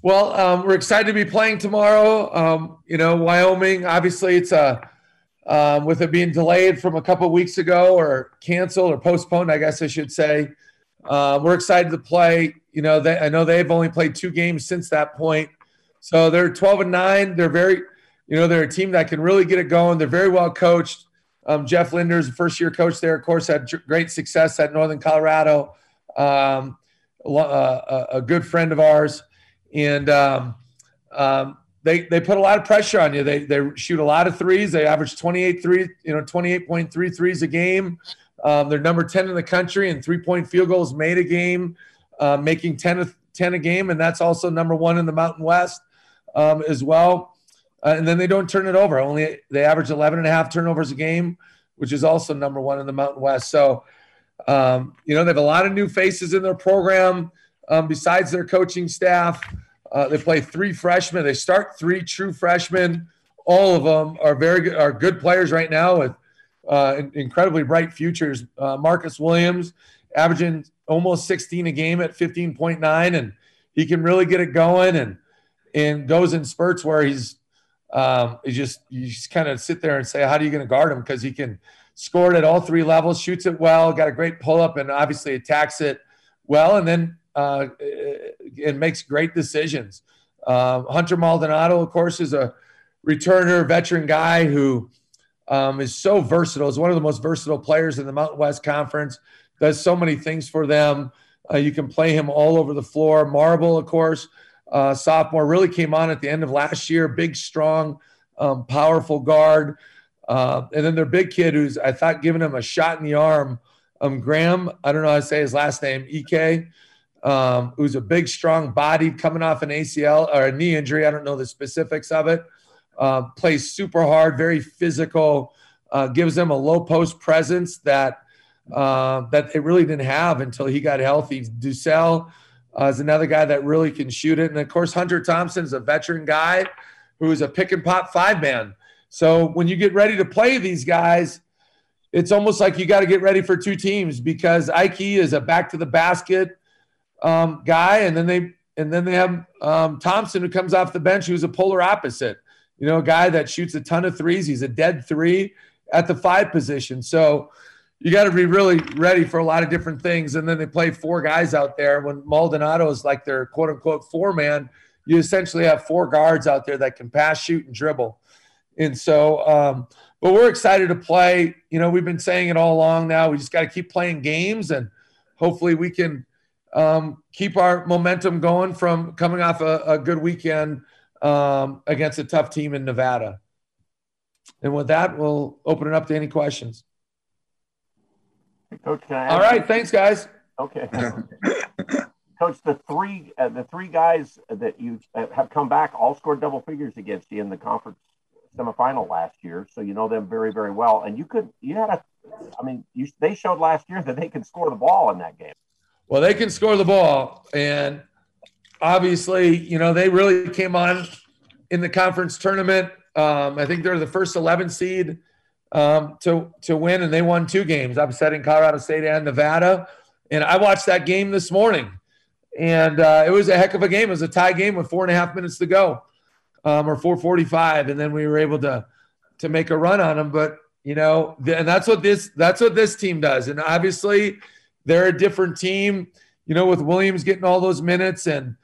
Well, um, we're excited to be playing tomorrow. Um, you know, Wyoming. Obviously, it's a um, with it being delayed from a couple weeks ago or canceled or postponed. I guess I should say. Uh, we're excited to play. You know, they, I know they've only played two games since that point, so they're 12 and nine. They're very, you know, they're a team that can really get it going. They're very well coached. Um, Jeff Linder's first year coach there, of course, had great success at Northern Colorado. Um, a, a, good friend of ours and um, um, they they put a lot of pressure on you. They they shoot a lot of threes. They average 28 three, you know, 28.3 threes a game. Um, they're number 10 in the country in three point field goals made a game, uh, making 10 a, 10 a game, and that's also number one in the Mountain West um, as well. Uh, and then they don't turn it over. Only they average 11 and a half turnovers a game, which is also number one in the Mountain West. So, um, you know, they have a lot of new faces in their program um, besides their coaching staff. Uh, they play three freshmen. They start three true freshmen. All of them are very good, are good players right now with uh, incredibly bright futures. Uh, Marcus Williams averaging almost 16 a game at 15.9, and he can really get it going and and goes in spurts where he's um, he just you just kind of sit there and say, how are you going to guard him? Because he can score it at all three levels, shoots it well, got a great pull up, and obviously attacks it well. And then uh, and makes great decisions. Um, Hunter Maldonado, of course, is a returner, veteran guy who um, is so versatile. Is one of the most versatile players in the Mountain West Conference. Does so many things for them. Uh, you can play him all over the floor. Marble, of course, uh, sophomore, really came on at the end of last year. Big, strong, um, powerful guard. Uh, and then their big kid, who's I thought giving him a shot in the arm, um, Graham. I don't know how to say his last name. Ek um, who's a big, strong body coming off an ACL or a knee injury. I don't know the specifics of it. Uh, plays super hard, very physical, uh, gives them a low post presence that uh, that they really didn't have until he got healthy. DuSell uh, is another guy that really can shoot it, and of course Hunter Thompson is a veteran guy who is a pick and pop five man. So when you get ready to play these guys, it's almost like you got to get ready for two teams because Ike is a back to the basket um, guy, and then they and then they have um, Thompson who comes off the bench, who's a polar opposite. You know, a guy that shoots a ton of threes. He's a dead three at the five position. So you got to be really ready for a lot of different things. And then they play four guys out there. When Maldonado is like their quote unquote four man, you essentially have four guards out there that can pass, shoot, and dribble. And so, um, but we're excited to play. You know, we've been saying it all along now. We just got to keep playing games and hopefully we can um, keep our momentum going from coming off a, a good weekend um, against a tough team in Nevada. And with that, we'll open it up to any questions. Coach, all right, thanks, guys. Okay. Coach, the three uh, the three guys that you uh, have come back all scored double figures against you in the conference semifinal last year, so you know them very very well. And you could you had a, I mean, you they showed last year that they can score the ball in that game. Well, they can score the ball, and obviously, you know, they really came on in the conference tournament. Um, I think they're the first 11 seed um, to to win, and they won two games, upsetting Colorado State and Nevada. And I watched that game this morning, and uh, it was a heck of a game. It was a tie game with four and a half minutes to go, um, or 4:45, and then we were able to to make a run on them. But you know, and that's what this that's what this team does. And obviously, they're a different team, you know, with Williams getting all those minutes and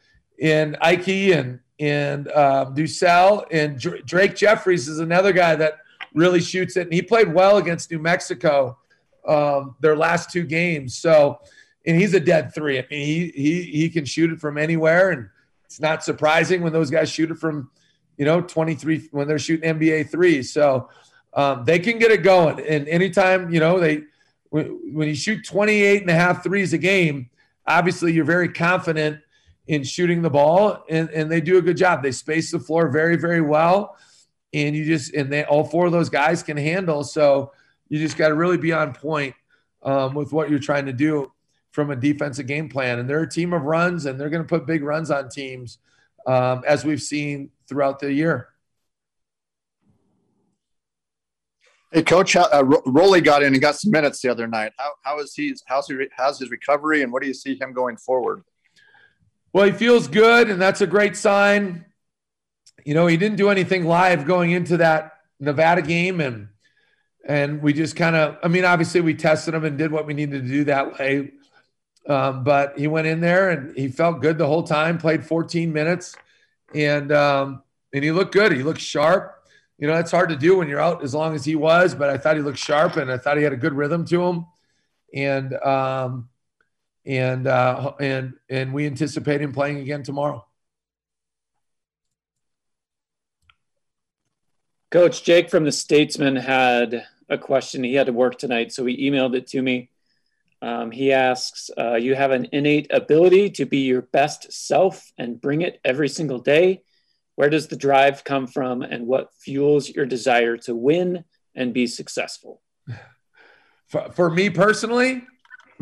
and Ike and and um, DuSell and Drake Jeffries is another guy that really shoots it, and he played well against New Mexico um, their last two games. So, and he's a dead three. I mean, he he he can shoot it from anywhere, and it's not surprising when those guys shoot it from, you know, 23 when they're shooting NBA threes. So um, they can get it going, and anytime you know they when, you shoot 28 and a half threes a game, obviously you're very confident in shooting the ball and, and they do a good job. They space the floor very, very well. And you just, and they, all four of those guys can handle. So you just got to really be on point um, with what you're trying to do from a defensive game plan. And they're a team of runs and they're going to put big runs on teams um, as we've seen throughout the year. Hey, Coach, uh, Rollie got in and got some minutes the other night. How, how is he? How's he? How's his recovery, and what do you see him going forward? Well, he feels good, and that's a great sign. You know, he didn't do anything live going into that Nevada game, and and we just kind of, I mean, obviously we tested him and did what we needed to do that way. Um, but he went in there and he felt good the whole time. Played 14 minutes, and um, and he looked good. He looked sharp. You know, that's hard to do when you're out as long as he was. But I thought he looked sharp, and I thought he had a good rhythm to him. And um, and uh, and and we anticipate him playing again tomorrow. Coach Jake from the Statesman had a question. He had to work tonight, so he emailed it to me. Um, he asks, uh, "You have an innate ability to be your best self and bring it every single day. Where does the drive come from, and what fuels your desire to win and be successful?" For, for me personally,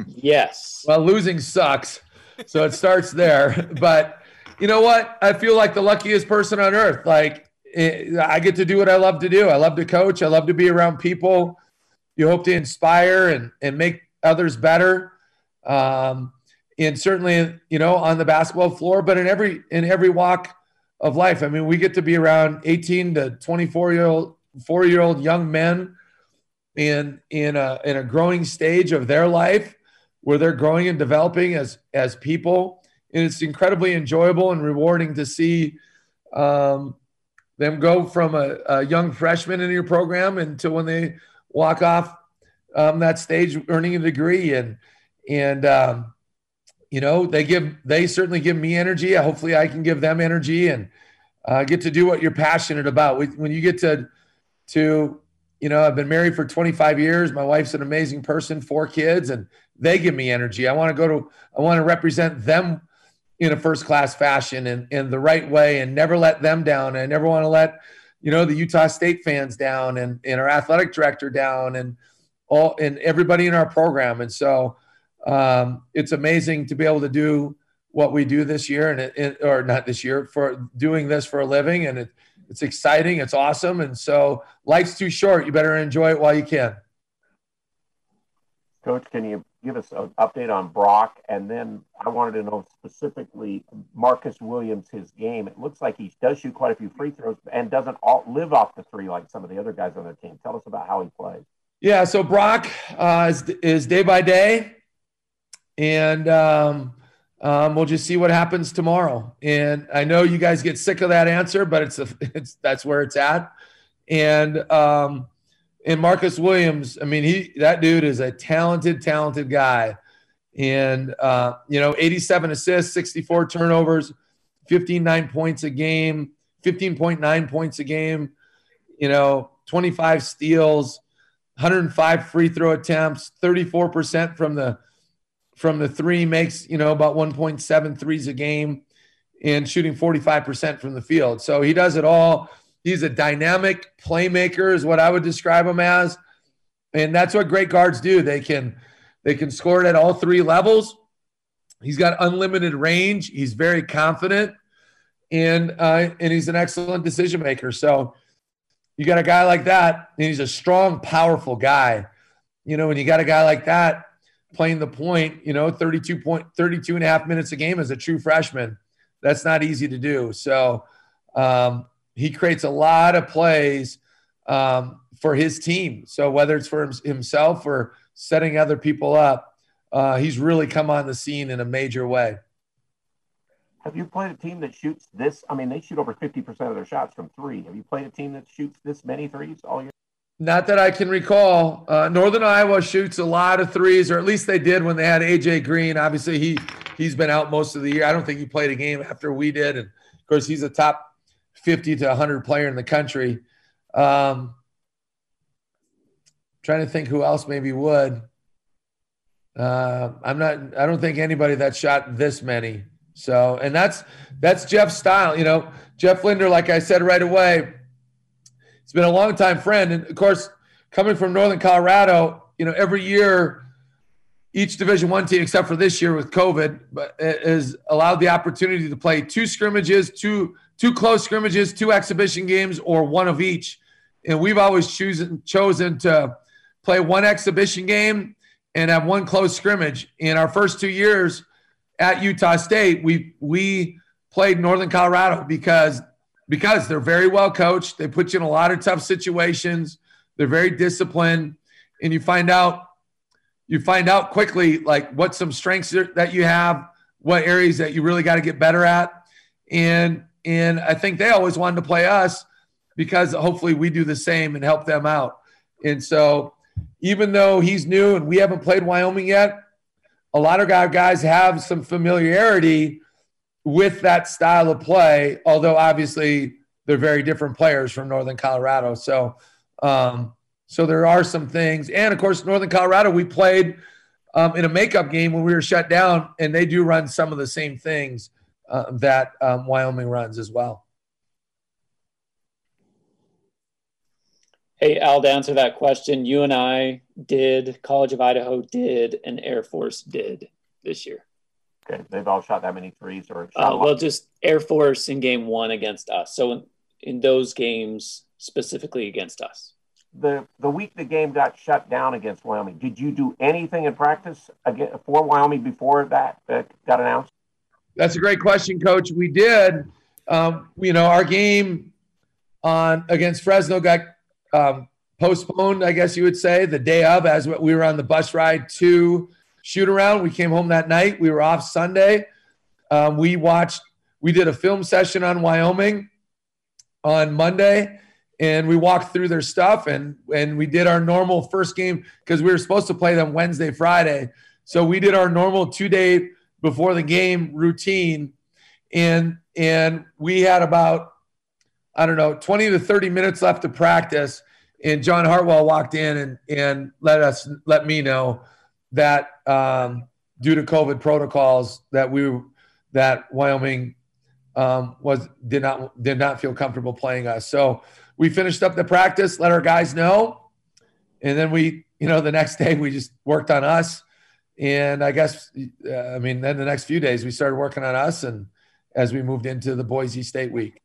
yes. Well, losing sucks, so it starts there. but you know what? I feel like the luckiest person on earth. Like it, I get to do what I love to do. I love to coach. I love to be around people. You hope to inspire and and make others better. Um, and certainly, you know, on the basketball floor, but in every in every walk of life. I mean, we get to be around 18 to 24 year old, four year old young men in in a in a growing stage of their life where they're growing and developing as as people. And it's incredibly enjoyable and rewarding to see um, them go from a, a young freshman in your program until when they walk off um, that stage earning a degree and and um, you know they give they certainly give me energy. Hopefully i can give them energy and uh, get to do what you're passionate about. When you get to to you know i've been married for 25 years. My wife's an amazing person four kids and they give me energy. I want to go to i want to represent them in a first class fashion and in the right way and never let them down. I never want to let you know the utah state fans down and, and our athletic director down and all and everybody in our program. And so um, it's amazing to be able to do what we do this year and it, it, or not this year for doing this for a living. And it, it's exciting. It's awesome. And so life's too short. You better enjoy it while you can. Coach, can you give us an update on Brock? And then I wanted to know specifically Marcus Williams, his game. It looks like he does shoot quite a few free throws and doesn't all, live off the three like some of the other guys on their team. Tell us about how he plays. Yeah, so Brock uh, is, is day by day, and um, um, we'll just see what happens tomorrow. And I know you guys get sick of that answer, but it's a, it's that's where it's at. And um, and Marcus Williams, I mean, he that dude is a talented, talented guy. And uh, you know, 87 assists, 64 turnovers, 15 nine points a game, 15.9 points a game. You know, 25 steals 105 free throw attempts, 34% from the from the three makes, you know, about 1.7 threes a game and shooting 45% from the field. So he does it all. He's a dynamic playmaker is what I would describe him as. And that's what great guards do. They can they can score it at all three levels. He's got unlimited range. He's very confident, and uh, and he's an excellent decision maker. So you got a guy like that, and he's a strong, powerful guy. You know, when you got a guy like that playing the point, you know, 32 point, 32 and a half minutes a game as a true freshman, that's not easy to do. So um, he creates a lot of plays um, for his team. So whether it's for himself or setting other people up, uh, he's really come on the scene in a major way. Have you played a team that shoots this? I mean, they shoot over 50% of their shots from three. Have you played a team that shoots this many threes all year? Not that I can recall. Uh, Northern Iowa shoots a lot of threes, or at least they did when they had AJ Green. Obviously, he he's been out most of the year. I don't think he played a game after we did, and of course, he's a top 50 to 100 player in the country. Um, trying to think who else maybe would. Uh, I'm not. I don't think anybody that shot this many. So, and that's that's Jeff's style. You know, Jeff Linder, like I said right away, he's been a long time friend, and of course, coming from Northern Colorado, you know, every year, each Division One team, except for this year with COVID, but uh, has allowed the opportunity to play two scrimmages, two two close scrimmages, two exhibition games, or one of each. And we've always chosen chosen to play one exhibition game and have one close scrimmage. In our first two years at Utah State, we we played Northern Colorado because because they're very well coached. They put you in a lot of tough situations. They're very disciplined, and you find out you find out quickly like what some strengths that you have, what areas that you really got to get better at, and and I think they always wanted to play us because hopefully we do the same and help them out. And so even though he's new and we haven't played Wyoming yet, a lot of guys have some familiarity with that style of play, although obviously they're very different players from Northern Colorado. So, um, so there are some things, and of course, Northern Colorado, we played um, in a makeup game when we were shut down, and they do run some of the same things uh, that um, Wyoming runs as well. Hey, Al, to answer that question, you and I did, College of Idaho did, and Air Force did this year. Okay, they've all shot that many threes, or uh, well, just Air Force in game one against us. So in, in those games specifically against us. The the week the game got shut down against Wyoming, did you do anything in practice again for Wyoming before that, that got announced? That's a great question, Coach. We did. Um, you know, our game on against Fresno got um, postponed, I guess you would say, the day of, as we were on the bus ride to shoot around. We came home that night. We were off Sunday. Um, we watched, we did a film session on Wyoming on Monday and we walked through their stuff and and we did our normal first game because we were supposed to play them Wednesday, Friday. So we did our normal two day before the game routine and and we had about I don't know, 20 to 30 minutes left to practice. And John Hartwell walked in and, and let us let me know that um, due to COVID protocols that we that Wyoming um, was did not did not feel comfortable playing us. So we finished up the practice, let our guys know, and then we you know the next day we just worked on us. And I guess uh, I mean then the next few days we started working on us and as we moved into the Boise State week.